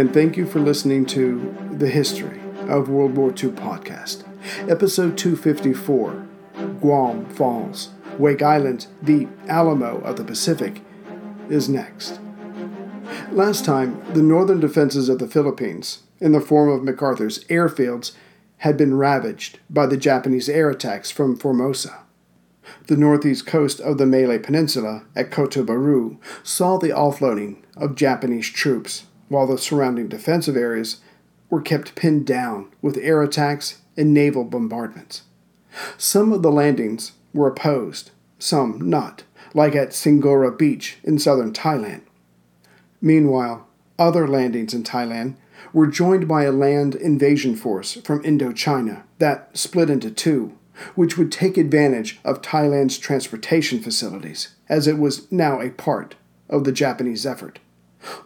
and thank you for listening to the History of World War II podcast, episode 254 Guam Falls. Wake Island, the Alamo of the Pacific, is next. Last time, the northern defenses of the Philippines, in the form of MacArthur's airfields, had been ravaged by the Japanese air attacks from Formosa. The northeast coast of the Malay Peninsula at Kota Baru saw the offloading of Japanese troops, while the surrounding defensive areas were kept pinned down with air attacks and naval bombardments. Some of the landings were opposed, some not, like at Singora Beach in southern Thailand. Meanwhile, other landings in Thailand were joined by a land invasion force from Indochina that split into two, which would take advantage of Thailand's transportation facilities, as it was now a part of the Japanese effort.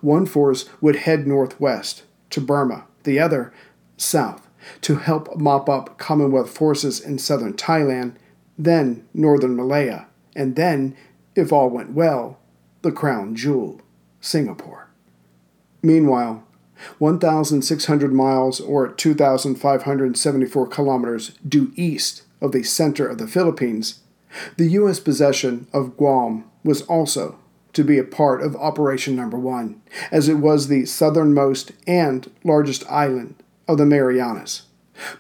One force would head northwest to Burma, the other south to help mop up Commonwealth forces in southern Thailand, then northern Malaya, and then, if all went well, the crown jewel, Singapore. Meanwhile, 1,600 miles or 2,574 kilometers due east of the center of the Philippines, the U.S. possession of Guam was also to be a part of Operation Number One, as it was the southernmost and largest island of the Marianas.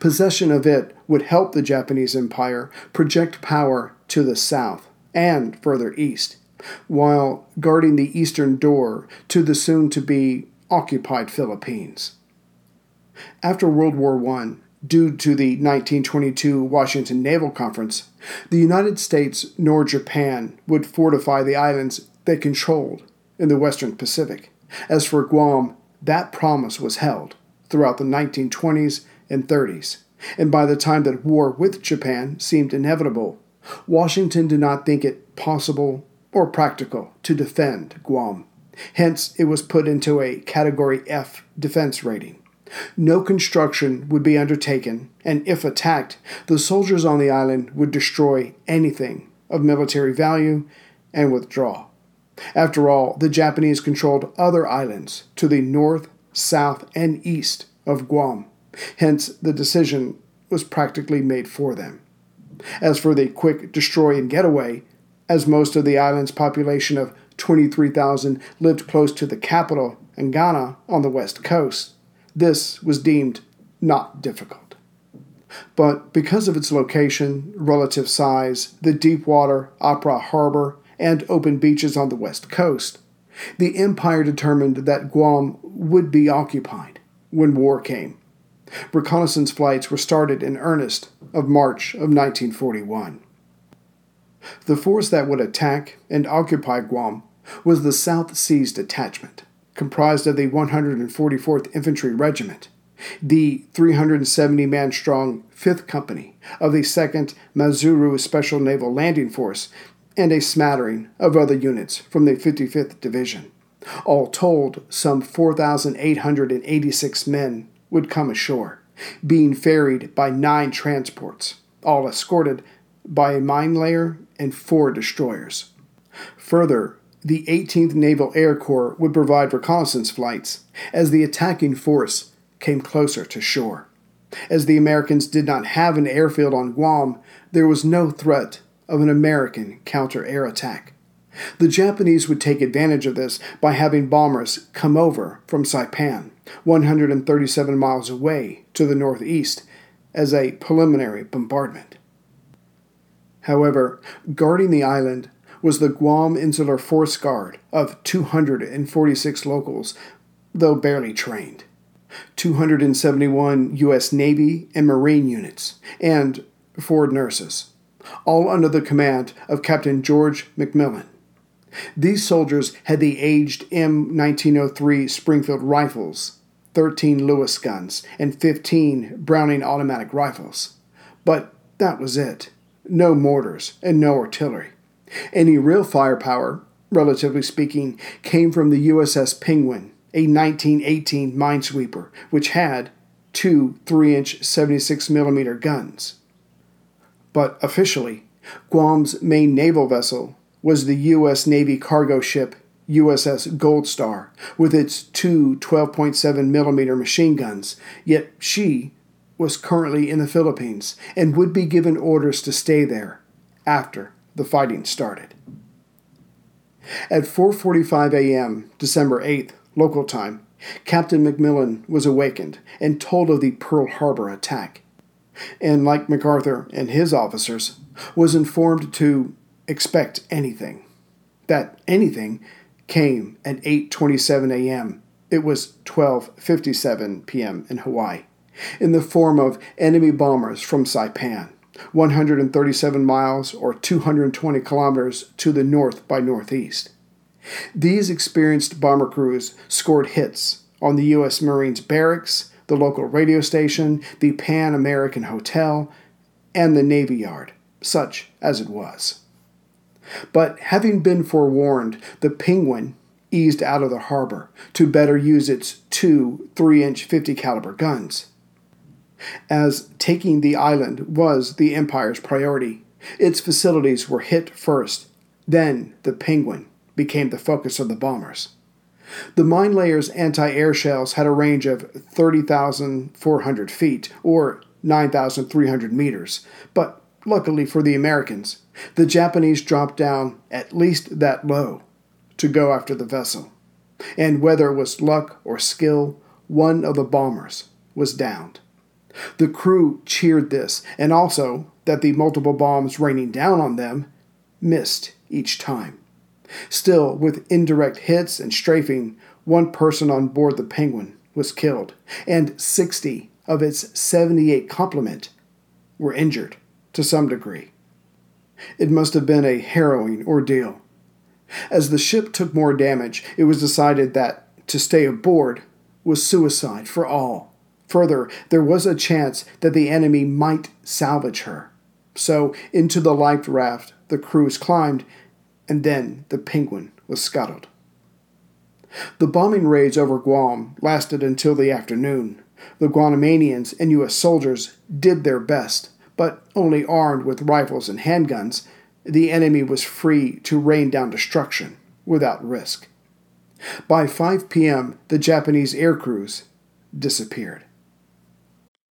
Possession of it would help the Japanese Empire project power to the south and further east, while guarding the eastern door to the soon to be occupied Philippines. After World War I, due to the 1922 Washington Naval Conference, the United States nor Japan would fortify the islands they controlled in the Western Pacific. As for Guam, that promise was held throughout the 1920s and 30s, and by the time that war with Japan seemed inevitable, Washington did not think it possible or practical to defend Guam. Hence, it was put into a Category F defense rating. No construction would be undertaken, and if attacked, the soldiers on the island would destroy anything of military value and withdraw. After all, the Japanese controlled other islands to the north, south, and east of Guam. Hence, the decision was practically made for them. As for the quick destroy and getaway, as most of the island's population of 23,000 lived close to the capital, Agana, on the west coast, this was deemed not difficult. But because of its location, relative size, the deep water, Apra Harbor, and open beaches on the west coast, the empire determined that Guam would be occupied when war came. Reconnaissance flights were started in earnest of March of 1941. The force that would attack and occupy Guam was the South Seas Detachment, comprised of the 144th Infantry Regiment, the 370 man strong 5th Company of the 2nd Maizuru Special Naval Landing Force, and a smattering of other units from the 55th Division. All told, some 4,886 men would come ashore, being ferried by nine transports, all escorted by a mine layer and four destroyers. Further, the 18th Naval Air Corps would provide reconnaissance flights as the attacking force came closer to shore. As the Americans did not have an airfield on Guam, there was no threat of an American counter air attack. The Japanese would take advantage of this by having bombers come over from Saipan, 137 miles away to the northeast, as a preliminary bombardment. However, guarding the island was the Guam Insular Force Guard of 246 locals, though barely trained, 271 U.S. Navy and Marine units, and four nurses all under the command of Captain George McMillin. These soldiers had the aged M1903 Springfield rifles, 13 Lewis guns, and 15 Browning automatic rifles. But that was it. No mortars and no artillery. Any real firepower, relatively speaking, came from the USS Penguin, a 1918 minesweeper, which had two 3 inch 76 millimeter guns but officially, Guam's main naval vessel was the U.S. Navy cargo ship USS Gold Star with its two 12.7 millimeter machine guns, yet she was currently in the Philippines and would be given orders to stay there after the fighting started. At 4:45 a.m., December 8th, local time, Captain McMillin was awakened and told of the Pearl Harbor attack. And like MacArthur and his officers, was informed to expect anything. That anything came at 8:27 a.m. It was 12:57 p.m. in Hawaii, in the form of enemy bombers from Saipan, 137 miles or 220 kilometers to the north by northeast. These experienced bomber crews scored hits on the U.S. Marines barracks, the local radio station, the Pan American Hotel, and the Navy Yard, such as it was. But having been forewarned, the Penguin eased out of the harbor to better use its two 3-inch 50 caliber guns. As taking the island was the Empire's priority, its facilities were hit first, then the Penguin became the focus of the bombers. The mine layer's anti air shells had a range of 30,400 feet, or 9,300 meters, but luckily for the Americans, the Japanese dropped down at least that low to go after the vessel. And whether it was luck or skill, one of the bombers was downed. The crew cheered this, and also that the multiple bombs raining down on them missed each time. Still, with indirect hits and strafing, one person on board the Penguin was killed, and 60 of its 78 complement were injured to some degree. It must have been a harrowing ordeal. As the ship took more damage, it was decided that to stay aboard was suicide for all. Further, there was a chance that the enemy might salvage her. So, into the life raft the crews climbed and then the Penguin was scuttled. The bombing raids over Guam lasted until the afternoon. The Guamanians and U.S. soldiers did their best, but only armed with rifles and handguns, the enemy was free to rain down destruction without risk. By 5 p.m., the Japanese air crews disappeared.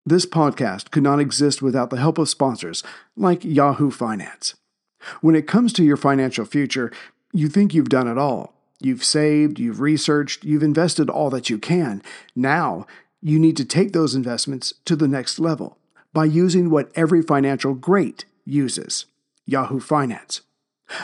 This podcast could not exist without the help of sponsors like Yahoo Finance. When it comes to your financial future, you think you've done it all. You've saved, you've researched, you've invested all that you can. Now, you need to take those investments to the next level by using what every financial great uses Yahoo Finance.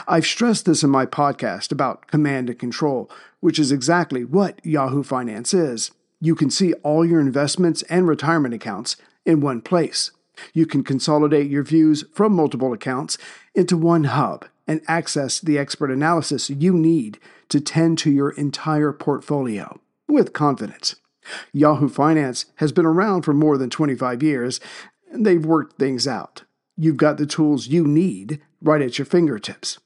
I've stressed this in my podcast about command and control, which is exactly what Yahoo Finance is. You can see all your investments and retirement accounts in one place. You can consolidate your views from multiple accounts into one hub and access the expert analysis you need to tend to your entire portfolio with confidence. Yahoo Finance has been around for more than 25 years, and they've worked things out. You've got the tools you need right at your fingertips.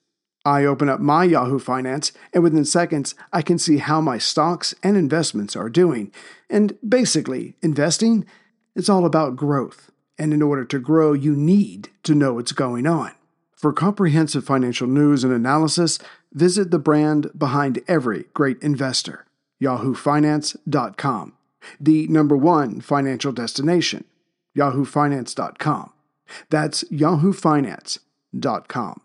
I open up my Yahoo Finance, and within seconds, I can see how my stocks and investments are doing. And basically, investing, it's all about growth. And in order to grow, you need to know what's going on. For comprehensive financial news and analysis, visit the brand behind every great investor, yahoofinance.com, the number one financial destination, yahoofinance.com. That's yahoofinance.com.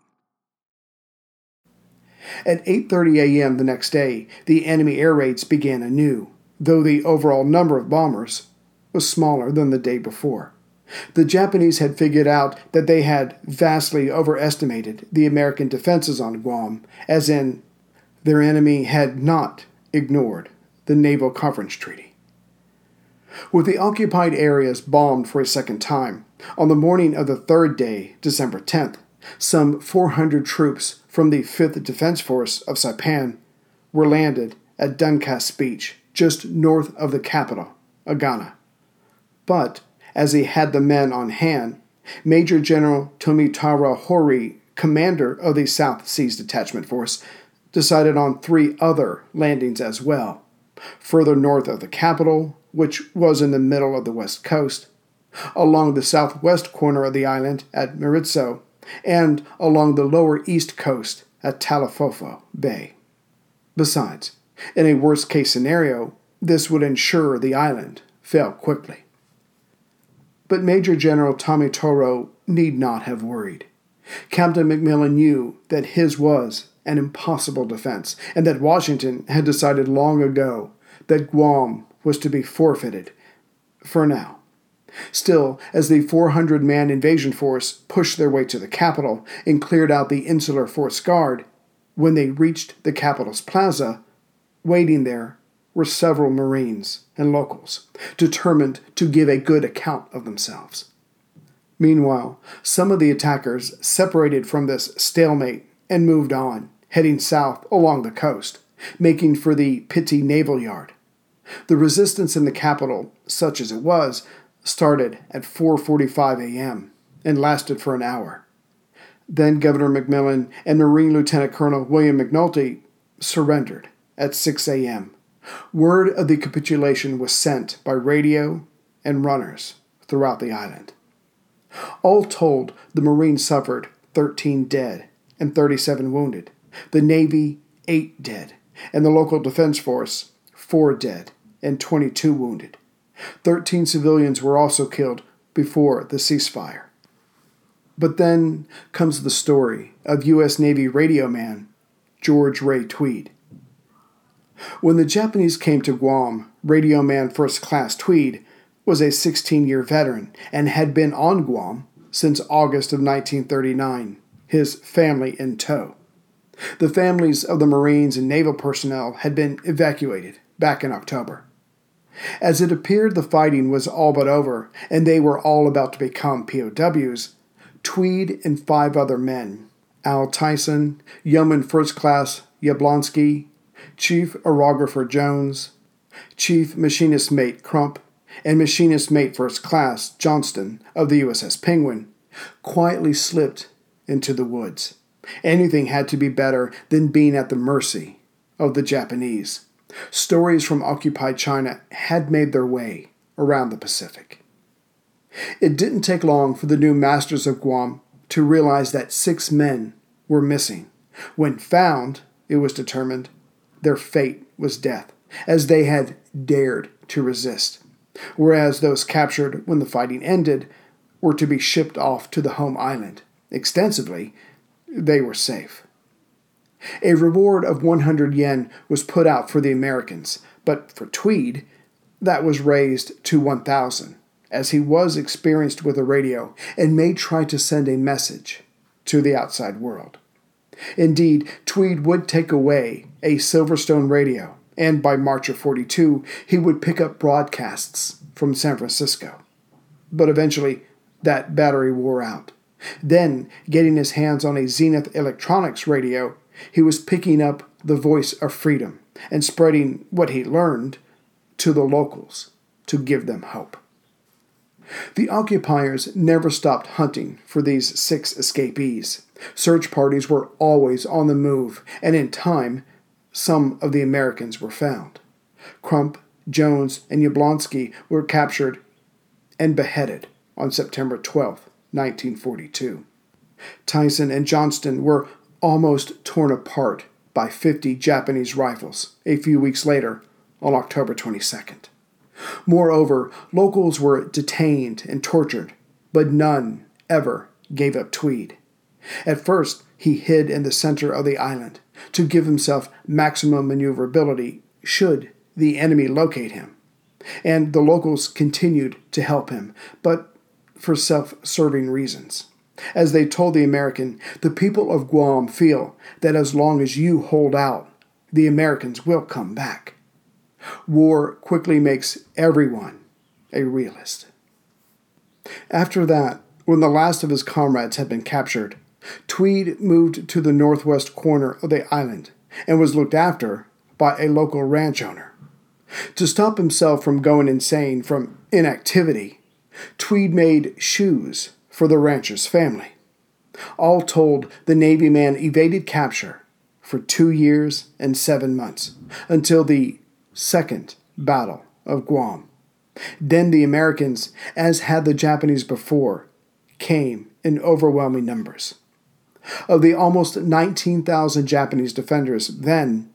At 8:30 a.m. the next day, the enemy air raids began anew, though the overall number of bombers was smaller than the day before. The Japanese had figured out that they had vastly overestimated the American defenses on Guam, as in, their enemy had not ignored the Naval Conference Treaty. With the occupied areas bombed for a second time, on the morning of the third day, December 10th, some 400 troops from the 5th Defense Force of Saipan were landed at Dungcas Beach, just north of the capital, Agana. But as he had the men on hand, Major General Tomitaro Hori, commander of the South Seas Detachment Force, decided on three other landings as well, further north of the capital, which was in the middle of the west coast, along the southwest corner of the island at Merizo, and along the lower east coast at Talofofo Bay. Besides, in a worst case scenario, this would ensure the island fell quickly. But Major General Tomitaro need not have worried. Captain McMillin knew that his was an impossible defense, and that Washington had decided long ago that Guam was to be forfeited for now. Still, as the 400 man invasion force pushed their way to the capital and cleared out the insular force guard, when they reached the capital's plaza, waiting there were several Marines and locals, determined to give a good account of themselves. Meanwhile, some of the attackers separated from this stalemate and moved on, heading south along the coast, making for the Piti Naval Yard. The resistance in the capital, such as it was, started at 4:45 a.m. and lasted for an hour. Then Governor McMillin and Marine Lieutenant Colonel William McNulty surrendered at 6 a.m. Word of the capitulation was sent by radio and runners throughout the island. All told, the Marines suffered 13 dead and 37 wounded, the Navy, 8 dead, and the local defense force, 4 dead and 22 wounded. 13 civilians were also killed before the ceasefire. But then comes the story of U.S. Navy radio man George Ray Tweed. When the Japanese came to Guam, radio man First Class Tweed was a 16 year veteran and had been on Guam since August of 1939, his family in tow. The families of the Marines and naval personnel had been evacuated back in October. As it appeared the fighting was all but over and they were all about to become POWs, Tweed and five other men, Al Tyson, Yeoman First Class Yablonsky, Chief Aerographer Jones, Chief Machinist Mate Crump, and Machinist Mate First Class Johnston of the USS Penguin quietly slipped into the woods. Anything had to be better than being at the mercy of the Japanese. Stories from occupied China had made their way around the Pacific. It didn't take long for the new masters of Guam to realize that six men were missing. When found, it was determined their fate was death, as they had dared to resist, whereas those captured when the fighting ended were to be shipped off to the home island. Extensively, they were safe. A reward of 100 yen was put out for the Americans, but for Tweed, that was raised to 1,000, as he was experienced with a radio and may try to send a message to the outside world. Indeed, Tweed would take away a Silvertone radio, and by March of 42, he would pick up broadcasts from San Francisco. But eventually, that battery wore out. Then, getting his hands on a Zenith Electronics radio, he was picking up the voice of freedom and spreading what he learned to the locals to give them hope. The occupiers never stopped hunting for these six escapees. Search parties were always on the move, and in time, some of the Americans were found. Crump, Jones, and Yablonsky were captured and beheaded on September 12, 1942. Tyson and Johnston were almost torn apart by 50 Japanese rifles a few weeks later on October 22nd. Moreover, locals were detained and tortured, but none ever gave up Tweed. At first, he hid in the center of the island to give himself maximum maneuverability should the enemy locate him. And the locals continued to help him, but for self serving reasons. As they told the American, the people of Guam feel that as long as you hold out, the Americans will come back. War quickly makes everyone a realist. After that, when the last of his comrades had been captured, Tweed moved to the northwest corner of the island and was looked after by a local ranch owner. To stop himself from going insane from inactivity, Tweed made shoes for the rancher's family. All told, the Navy man evaded capture for two years and seven months until the Second Battle of Guam. Then the Americans, as had the Japanese before, came in overwhelming numbers. Of the almost 19,000 Japanese defenders then,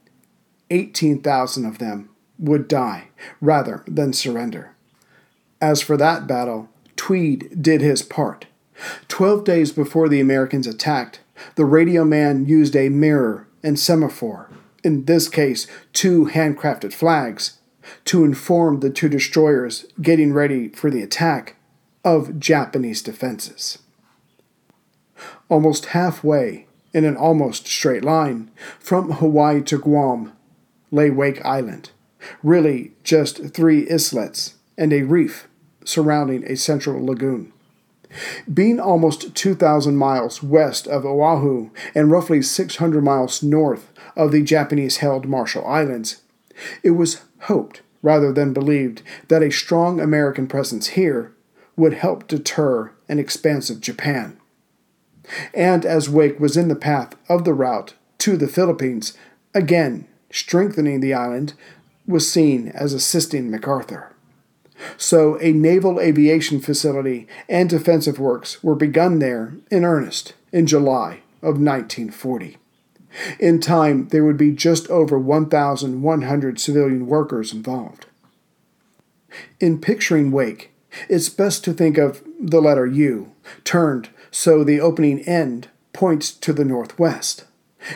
18,000 of them would die rather than surrender. As for that battle, Tweed did his part. Twelve days before the Americans attacked, the radio man used a mirror and semaphore, in this case, two handcrafted flags, to inform the two destroyers getting ready for the attack of Japanese defenses. Almost halfway, in an almost straight line, from Hawaii to Guam, lay Wake Island, really just three islets and a reef surrounding a central lagoon. Being almost 2,000 miles west of Oahu and roughly 600 miles north of the Japanese held Marshall Islands, it was hoped rather than believed that a strong American presence here would help deter an expansive Japan. And as Wake was in the path of the route to the Philippines, again strengthening the island was seen as assisting MacArthur. So a naval aviation facility and defensive works were begun there in earnest in July of 1940. In time, there would be just over 1,100 civilian workers involved. In picturing Wake, it's best to think of the letter U, turned so the opening end points to the northwest,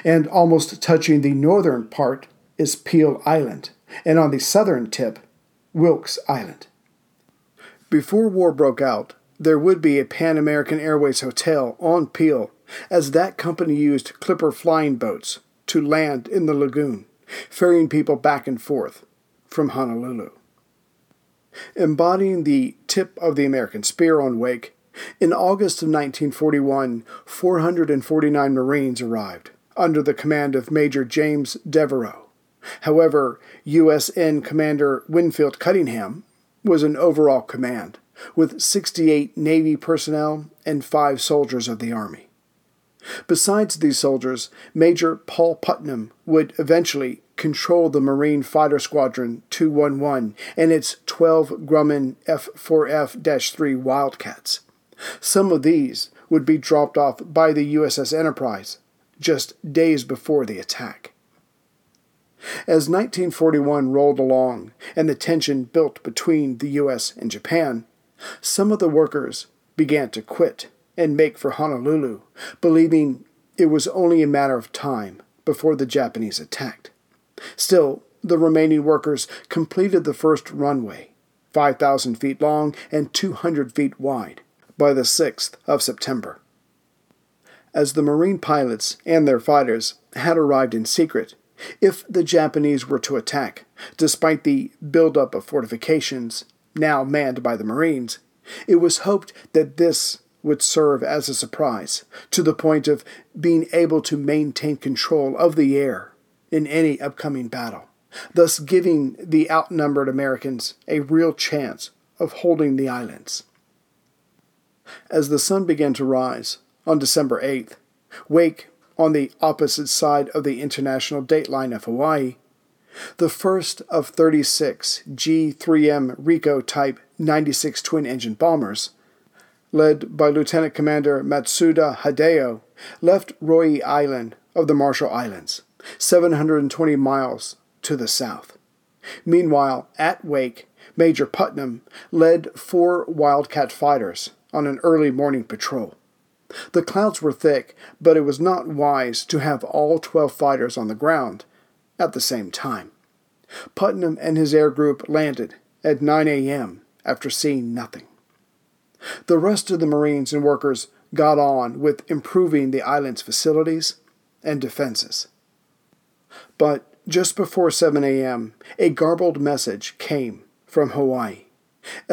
and almost touching the northern part is Peel Island, and on the southern tip, Wilkes Island. Before war broke out, there would be a Pan American Airways hotel on Peel, as that company used Clipper flying boats to land in the lagoon, ferrying people back and forth from Honolulu. Embodying the tip of the American spear on Wake, in August of 1941, 449 Marines arrived under the command of Major James Devereux. However, USN Commander Winfield Cunningham was an overall command, with 68 Navy personnel and five soldiers of the Army. Besides these soldiers, Major Paul Putnam would eventually control the Marine Fighter Squadron 211 and its 12 Grumman F 4F 3 Wildcats. Some of these would be dropped off by the USS Enterprise just days before the attack. As 1941 rolled along and the tension built between the U.S. and Japan, some of the workers began to quit and make for Honolulu, believing it was only a matter of time before the Japanese attacked. Still, the remaining workers completed the first runway, 5,000 feet long and 200 feet wide, by the 6th of September. As the Marine pilots and their fighters had arrived in secret if the Japanese were to attack, despite the buildup of fortifications now manned by the Marines, it was hoped that this would serve as a surprise, to the point of being able to maintain control of the air in any upcoming battle, thus giving the outnumbered Americans a real chance of holding the islands. As the sun began to rise on December 8th, Wake on the opposite side of the international dateline of Hawaii, the first of 36 G 3M Rico type 96 twin engine bombers, led by Lieutenant Commander Matsuda Hideo, left Roi Island of the Marshall Islands, 720 miles to the south. Meanwhile, at Wake, Major Putnam led four Wildcat fighters on an early morning patrol. The clouds were thick, but it was not wise to have all 12 fighters on the ground at the same time. Putnam and his air group landed at 9 a.m. after seeing nothing. The rest of the Marines and workers got on with improving the island's facilities and defenses. But just before 7 a.m., a garbled message came from Hawaii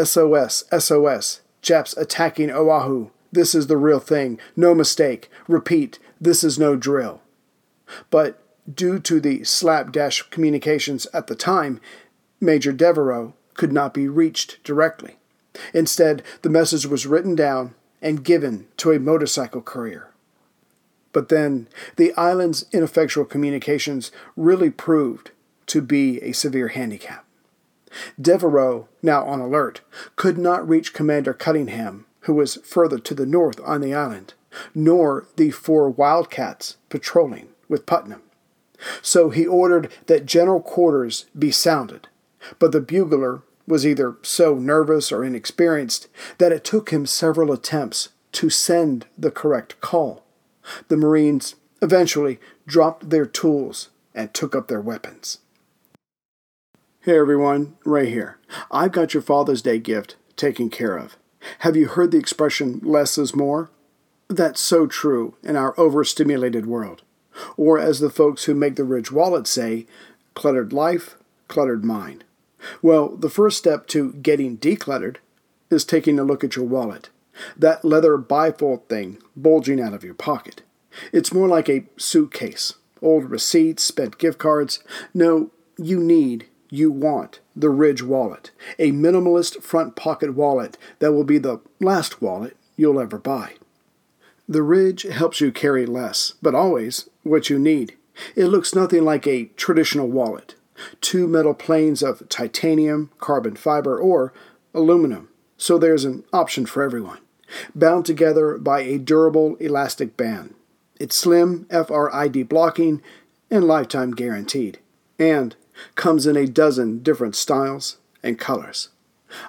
SOS, SOS, Japs attacking Oahu, this is the real thing. No mistake. Repeat, this is no drill. But due to the slapdash communications at the time, Major Devereux could not be reached directly. Instead, the message was written down and given to a motorcycle courier. But then, the island's ineffectual communications really proved to be a severe handicap. Devereux, now on alert, could not reach Commander Cunningham who was further to the north on the island, nor the four wildcats patrolling with Putnam. So he ordered that general quarters be sounded, but the bugler was either so nervous or inexperienced that it took him several attempts to send the correct call. The Marines eventually dropped their tools and took up their weapons. Hey everyone, Ray here. I've got your Father's Day gift taken care of. Have you heard the expression less is more? That's so true in our overstimulated world. Or as the folks who make the Ridge wallet say, cluttered life, cluttered mind. Well, the first step to getting decluttered is taking a look at your wallet. That leather bifold thing bulging out of your pocket. It's more like a suitcase. Old receipts, spent gift cards. No, you need, you want the Ridge wallet, a minimalist front pocket wallet that will be the last wallet you'll ever buy. The Ridge helps you carry less, but always what you need. It looks nothing like a traditional wallet. Two metal planes of titanium, carbon fiber, or aluminum, so there's an option for everyone. Bound together by a durable elastic band. It's slim, RFID blocking, and lifetime guaranteed. And comes in a dozen different styles and colors.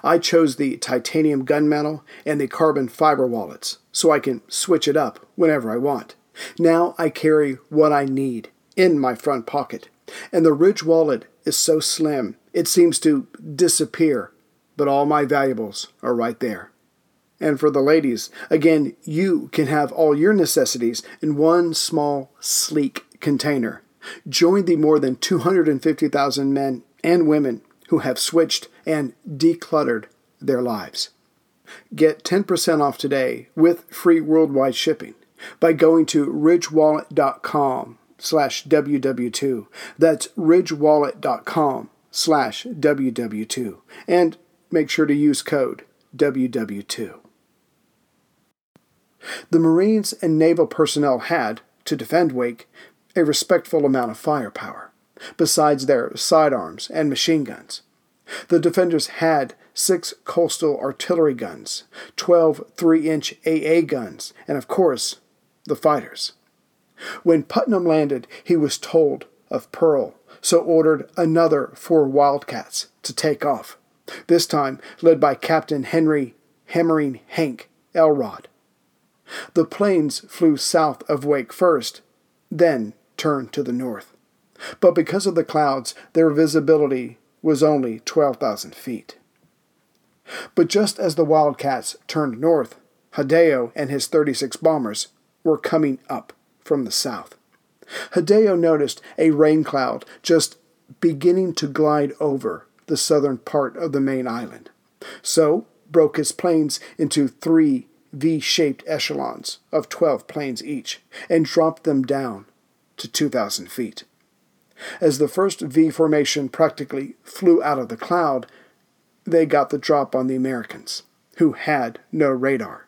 I chose the titanium gunmetal and the carbon fiber wallets so I can switch it up whenever I want. Now I carry what I need in my front pocket, and the Ridge wallet is so slim it seems to disappear, but all my valuables are right there. And for the ladies, again, you can have all your necessities in one small, sleek container. Join the more than 250,000 men and women who have switched and decluttered their lives. Get 10% off today with free worldwide shipping by going to ridgewallet.com slash ww2. That's ridgewallet.com slash ww2. And make sure to use code WW2. The Marines and naval personnel had, to defend Wake, a respectful amount of firepower, besides their sidearms and machine guns. The defenders had six coastal artillery guns, 12 3 inch AA guns, and of course, the fighters. When Putnam landed, he was told of Pearl, so ordered another four Wildcats to take off, this time led by Captain Henry Hammering Hank Elrod. The planes flew south of Wake first, then turned to the north. But because of the clouds, their visibility was only 12,000 feet. But just as the Wildcats turned north, Hideo and his 36 bombers were coming up from the south. Hideo noticed a rain cloud just beginning to glide over the southern part of the main island. So broke his planes into three V shaped echelons of 12 planes each and dropped them down to 2,000 feet. As the first V formation practically flew out of the cloud, they got the drop on the Americans, who had no radar.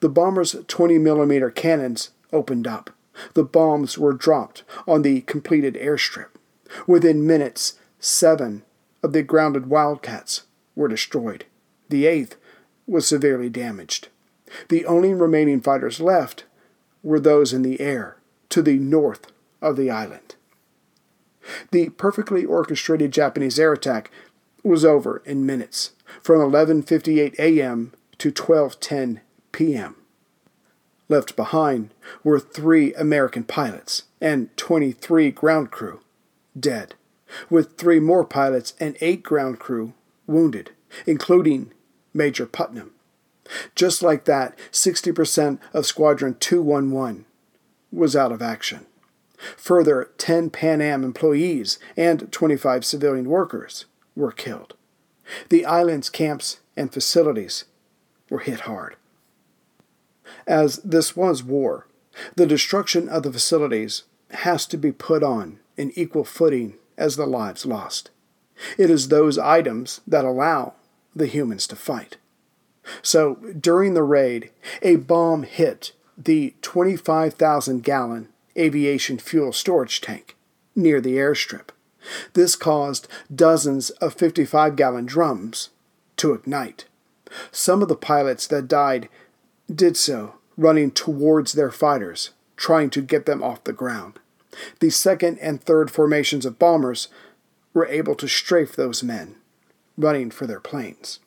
The bomber's 20 millimeter cannons opened up. The bombs were dropped on the completed airstrip. Within minutes, seven of the grounded Wildcats were destroyed. The eighth was severely damaged. The only remaining fighters left were those in the air to the north of the island. The perfectly orchestrated Japanese air attack was over in minutes, from 11:58 a.m. to 12:10 p.m. Left behind were 3 American pilots and 23 ground crew dead, with 3 more pilots and 8 ground crew wounded, including Major Putnam. Just like that, 60% of Squadron 211 was out of action. Further, 10 Pan Am employees and 25 civilian workers were killed. The island's camps and facilities were hit hard. As this was war, the destruction of the facilities has to be put on an equal footing as the lives lost. It is those items that allow the humans to fight. So during the raid, a bomb hit the 25,000 gallon aviation fuel storage tank near the airstrip. This caused dozens of 55 gallon drums to ignite. Some of the pilots that died did so running towards their fighters, trying to get them off the ground. The second and third formations of bombers were able to strafe those men, running for their planes.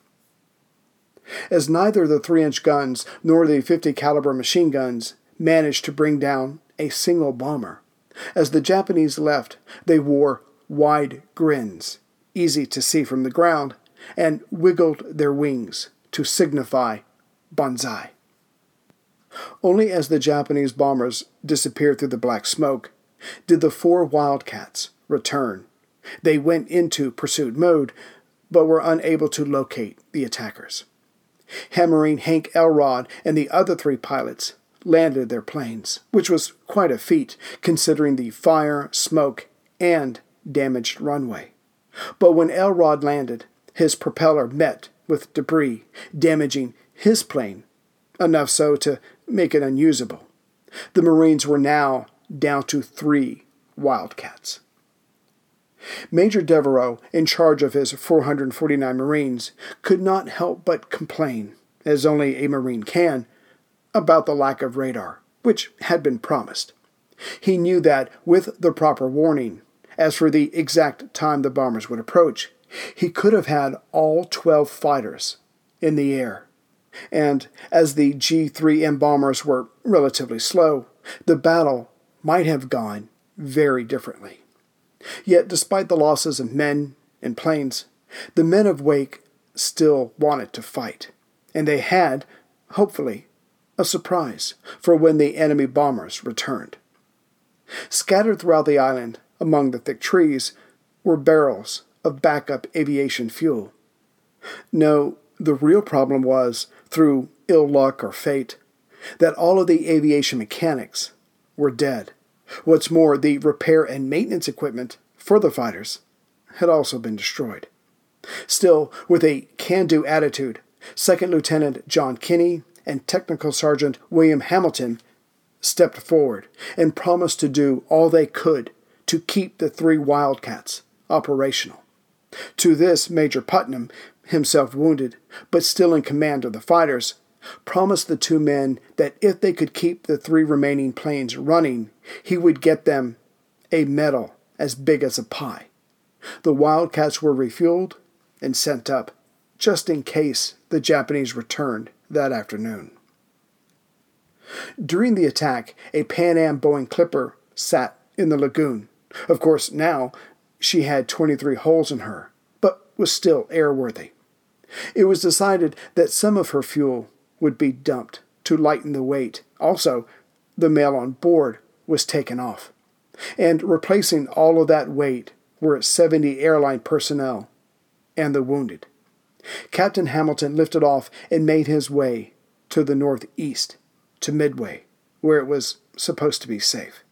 As neither the 3-inch guns nor the 50 caliber machine guns managed to bring down a single bomber, as the Japanese left, they wore wide grins, easy to see from the ground, and wiggled their wings to signify banzai. Only as the Japanese bombers disappeared through the black smoke did the four Wildcats return. They went into pursuit mode, but were unable to locate the attackers. Hammering Hank Elrod and the other three pilots landed their planes, which was quite a feat considering the fire, smoke, and damaged runway. But when Elrod landed, his propeller met with debris, damaging his plane, enough so to make it unusable. The Marines were now down to three Wildcats. Major Devereux, in charge of his 449 Marines, could not help but complain, as only a Marine can, about the lack of radar, which had been promised. He knew that, with the proper warning, as for the exact time the bombers would approach, he could have had all 12 fighters in the air. And as the G 3M bombers were relatively slow, the battle might have gone very differently. Yet, despite the losses of men and planes, the men of Wake still wanted to fight, and they had, hopefully, a surprise for when the enemy bombers returned. Scattered throughout the island, among the thick trees, were barrels of backup aviation fuel. No, the real problem was, through ill luck or fate, that all of the aviation mechanics were dead. What's more, the repair and maintenance equipment for the fighters had also been destroyed. Still, with a can do attitude, Second Lieutenant John Kinney and Technical Sergeant William Hamilton stepped forward and promised to do all they could to keep the three Wildcats operational. To this, Major Putnam, himself wounded, but still in command of the fighters, promised the two men that if they could keep the three remaining planes running, he would get them a medal as big as a pie. The Wildcats were refueled and sent up, just in case the Japanese returned that afternoon. During the attack, a Pan Am Boeing Clipper sat in the lagoon. Of course, now she had 23 holes in her, but was still airworthy. It was decided that some of her fuel would be dumped to lighten the weight. Also, the mail on board was taken off. And replacing all of that weight were 70 airline personnel and the wounded. Captain Hamilton lifted off and made his way to the northeast, to Midway, where it was supposed to be safe.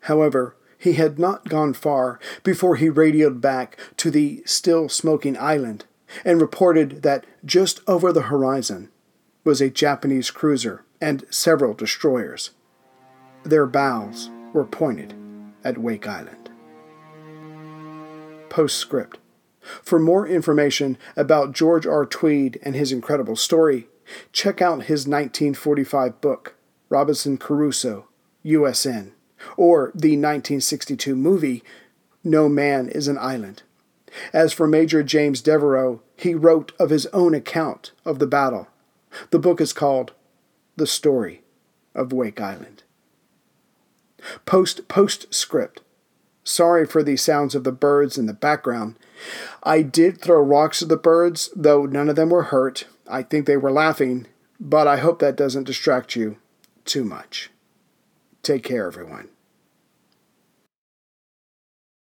However, he had not gone far before he radioed back to the still smoking island and reported that just over the horizon was a Japanese cruiser and several destroyers. Their bows were pointed at Wake Island. Postscript For more information about George R. Tweed and his incredible story, check out his 1945 book, Robinson Crusoe, USN or the 1962 movie No Man is an Island. As for Major James Devereux, he wrote of his own account of the battle. The book is called The Story of Wake Island. Post postscript. Sorry for the sounds of the birds in the background. I did throw rocks at the birds, though none of them were hurt. I think they were laughing, but I hope that doesn't distract you too much. Take care, everyone.